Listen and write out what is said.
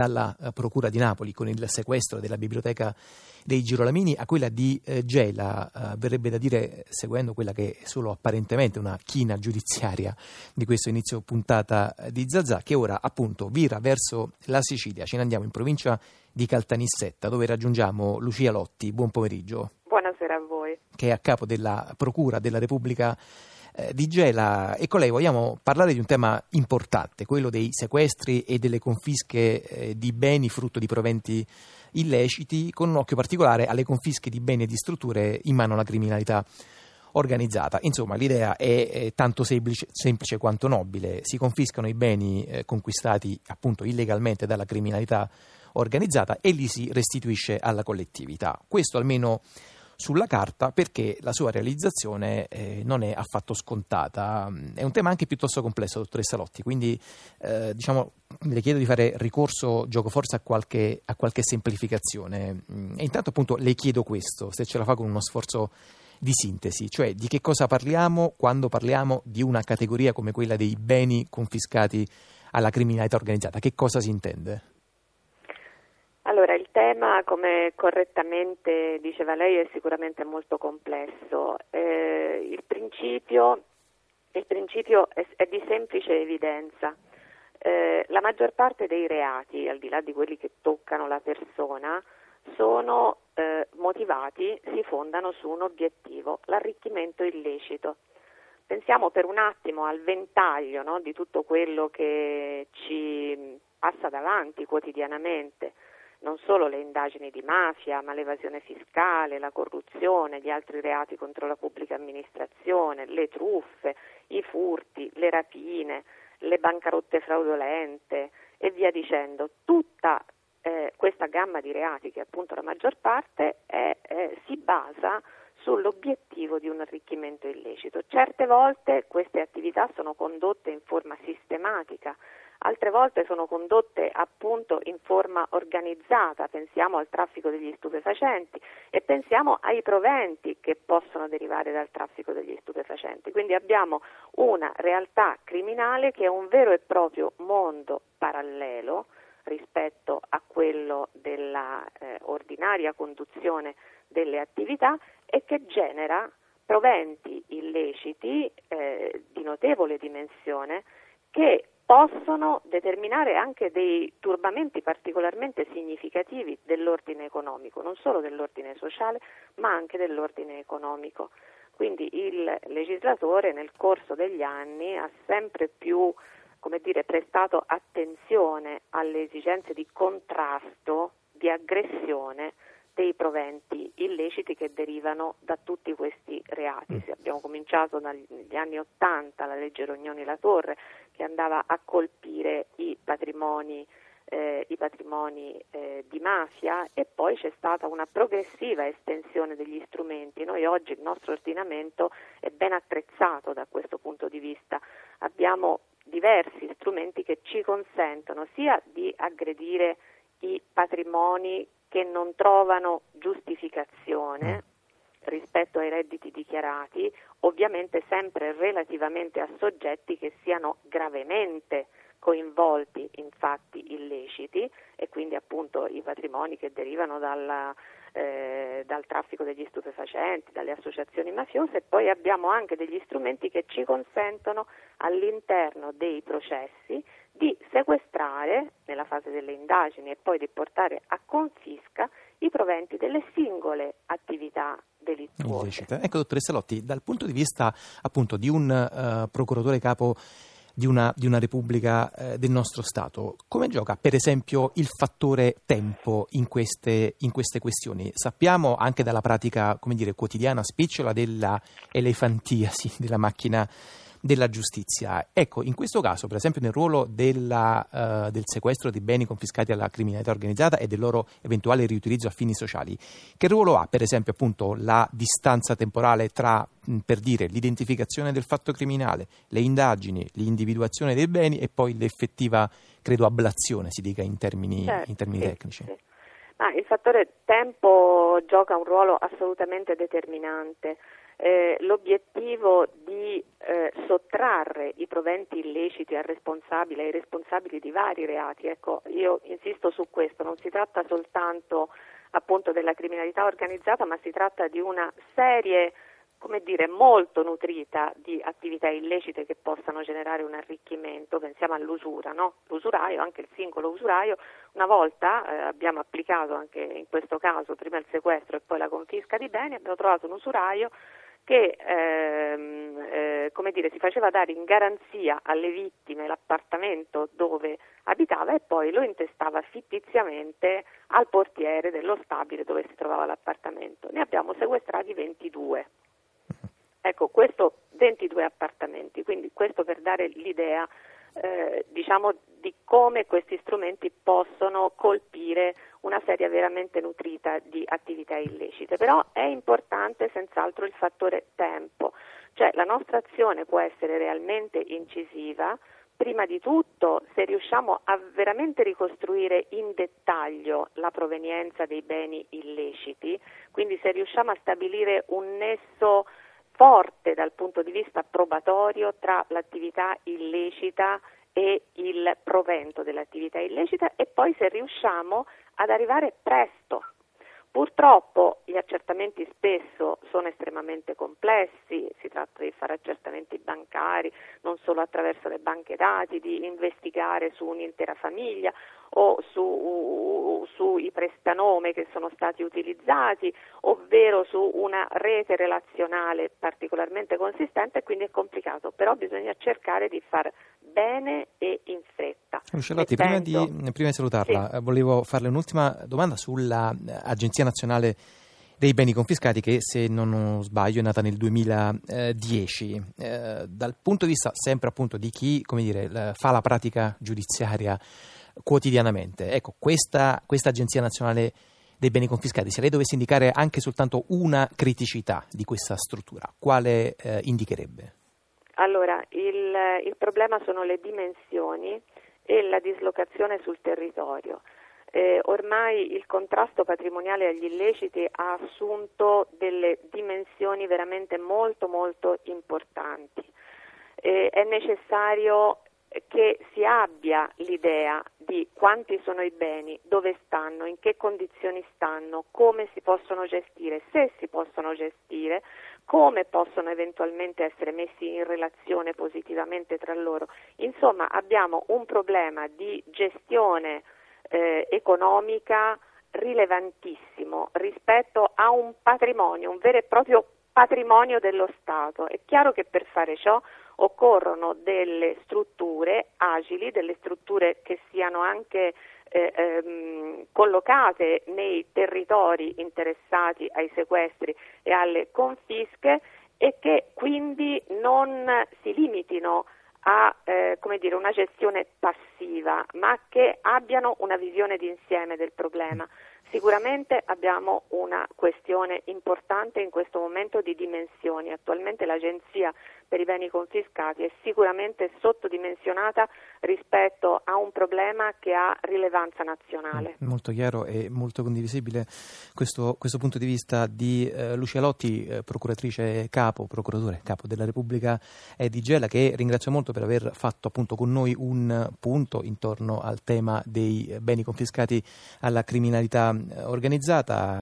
dalla eh, Procura di Napoli con il sequestro della biblioteca dei Girolamini a quella di eh, Gela, eh, verrebbe da dire, seguendo quella che è solo apparentemente una china giudiziaria di questo inizio puntata di Zazà, che ora appunto vira verso la Sicilia. Ce ne andiamo in provincia di Caltanissetta, dove raggiungiamo Lucia Lotti. Buon pomeriggio. Buonasera a voi. Che è a capo della Procura della Repubblica eh, di Gela e con lei vogliamo parlare di un tema importante, quello dei sequestri e delle confische eh, di beni frutto di proventi illeciti, con un occhio particolare alle confische di beni e di strutture in mano alla criminalità organizzata. Insomma, l'idea è, è tanto semplice, semplice, quanto nobile. Si confiscano i beni eh, conquistati appunto illegalmente dalla criminalità organizzata e li si restituisce alla collettività. Questo almeno sulla carta perché la sua realizzazione eh, non è affatto scontata. È un tema anche piuttosto complesso, dottoressa Lotti, quindi eh, diciamo, le chiedo di fare ricorso, gioco forse a qualche, a qualche semplificazione. E intanto appunto le chiedo questo, se ce la fa con uno sforzo di sintesi, cioè di che cosa parliamo quando parliamo di una categoria come quella dei beni confiscati alla criminalità organizzata, che cosa si intende? Tema, come correttamente diceva lei, è sicuramente molto complesso. Eh, il principio, il principio è, è, di semplice evidenza. Eh, la maggior parte dei reati, al di là di quelli che toccano la persona, sono eh, motivati, si fondano su un obiettivo, l'arricchimento illecito. Pensiamo per un attimo al ventaglio no, di tutto quello che ci passa davanti quotidianamente non solo le indagini di mafia, ma l'evasione fiscale, la corruzione, gli altri reati contro la pubblica amministrazione, le truffe, i furti, le rapine, le bancarotte fraudolente e via dicendo. Tutta eh, questa gamma di reati, che appunto la maggior parte è, eh, si basa sull'obiettivo di un arricchimento illecito. Certe volte queste attività sono condotte in forma sistematica, altre volte sono condotte appunto in forma organizzata, pensiamo al traffico degli stupefacenti e pensiamo ai proventi che possono derivare dal traffico degli stupefacenti. Quindi abbiamo una realtà criminale che è un vero e proprio mondo parallelo rispetto a quello della eh, conduzione delle attività e che genera proventi illeciti eh, di notevole dimensione che possono determinare anche dei turbamenti particolarmente significativi dell'ordine economico, non solo dell'ordine sociale, ma anche dell'ordine economico. Quindi il legislatore nel corso degli anni ha sempre più dire, prestato attenzione alle esigenze di contrasto, di aggressione dei proventi illeciti che derivano da tutti questi reati. Mm. Se abbiamo cominciato dagli anni Ottanta, la legge Rognoni-La Torre, che andava a colpire i patrimoni, eh, i patrimoni eh, di mafia e poi c'è stata una progressiva estensione degli strumenti. Noi oggi il nostro ordinamento è ben attrezzato da questo punto di vista. Abbiamo diversi strumenti che ci consentono sia di aggredire i patrimoni che non trovano giustificazione. Rispetto ai redditi dichiarati, ovviamente sempre relativamente a soggetti che siano gravemente coinvolti in fatti illeciti e quindi appunto i patrimoni che derivano dalla, eh, dal traffico degli stupefacenti, dalle associazioni mafiose. E poi abbiamo anche degli strumenti che ci consentono all'interno dei processi di sequestrare nella fase delle indagini e poi di portare a confisca i proventi delle singole attività delittuose. Ecco, dottoressa Lotti, dal punto di vista appunto di un uh, procuratore capo di una, di una Repubblica eh, del nostro Stato. Come gioca, per esempio, il fattore tempo in queste, in queste questioni? Sappiamo anche dalla pratica come dire, quotidiana spicciola della elefantiasi della macchina della giustizia. Ecco, in questo caso, per esempio, nel ruolo della, uh, del sequestro di beni confiscati alla criminalità organizzata e del loro eventuale riutilizzo a fini sociali, che ruolo ha, per esempio, appunto, la distanza temporale tra, per dire, l'identificazione del fatto criminale, le indagini, l'individuazione dei beni e poi l'effettiva, credo, ablazione, si dica in termini, certo, in termini sì, tecnici? Sì. Ah, il fattore tempo gioca un ruolo assolutamente determinante. Eh, l'obiettivo di eh, sottrarre i proventi illeciti al responsabile, ai responsabili di vari reati. Ecco, io insisto su questo, non si tratta soltanto appunto della criminalità organizzata, ma si tratta di una serie come dire, molto nutrita di attività illecite che possano generare un arricchimento, pensiamo all'usura, no? l'usuraio, anche il singolo usuraio, una volta eh, abbiamo applicato anche in questo caso prima il sequestro e poi la confisca di beni, abbiamo trovato un usuraio che ehm, eh, come dire, si faceva dare in garanzia alle vittime l'appartamento dove abitava e poi lo intestava fittiziamente al portiere dello stabile dove si trovava l'appartamento. Ne abbiamo sequestrati 22. Ecco, questo 22 appartamenti, quindi questo per dare l'idea eh, diciamo di come questi strumenti possono colpire una serie veramente nutrita di attività illecite. Però è importante senz'altro il fattore tempo, cioè la nostra azione può essere realmente incisiva prima di tutto se riusciamo a veramente ricostruire in dettaglio la provenienza dei beni illeciti, quindi se riusciamo a stabilire un nesso forte dal punto di vista probatorio tra l'attività illecita e il provento dell'attività illecita e poi se riusciamo ad arrivare presto. Purtroppo gli accertamenti spesso sono estremamente complessi, si tratta di fare accertamenti bancari, solo attraverso le banche dati, di investigare su un'intera famiglia o su, sui prestanome che sono stati utilizzati, ovvero su una rete relazionale particolarmente consistente, quindi è complicato, però bisogna cercare di far bene e in fretta. Lucellotti, prima di, prima di, salutarla, sì. Eh, volevo farle un'ultima domanda sull'Agenzia Nazionale dei beni confiscati che se non sbaglio è nata nel 2010 eh, dal punto di vista sempre appunto di chi dire, fa la pratica giudiziaria quotidianamente ecco questa, questa agenzia nazionale dei beni confiscati se lei dovesse indicare anche soltanto una criticità di questa struttura quale eh, indicherebbe? Allora il, il problema sono le dimensioni e la dislocazione sul territorio. Eh, ormai il contrasto patrimoniale agli illeciti ha assunto delle dimensioni veramente molto molto importanti. Eh, è necessario che si abbia l'idea di quanti sono i beni, dove stanno, in che condizioni stanno, come si possono gestire, se si possono gestire, come possono eventualmente essere messi in relazione positivamente tra loro. Insomma, abbiamo un problema di gestione eh, economica rilevantissimo rispetto a un patrimonio, un vero e proprio patrimonio dello Stato. È chiaro che per fare ciò occorrono delle strutture agili, delle strutture che siano anche eh, ehm, collocate nei territori interessati ai sequestri e alle confische e che quindi non si limitino a eh, dire, una gestione passiva, ma che abbiano una visione d'insieme del problema. Sicuramente abbiamo una questione importante in questo momento di dimensioni. Attualmente l'Agenzia per i beni confiscati è sicuramente sottodimensionata rispetto a un problema che ha rilevanza nazionale. Mm, molto chiaro e molto condivisibile questo, questo punto di vista di eh, Lucia Lotti, eh, procuratrice capo, procuratore capo della Repubblica eh, di Gela, che ringrazio molto per aver fatto appunto con noi un punto intorno al tema dei beni confiscati alla criminalità organizzata.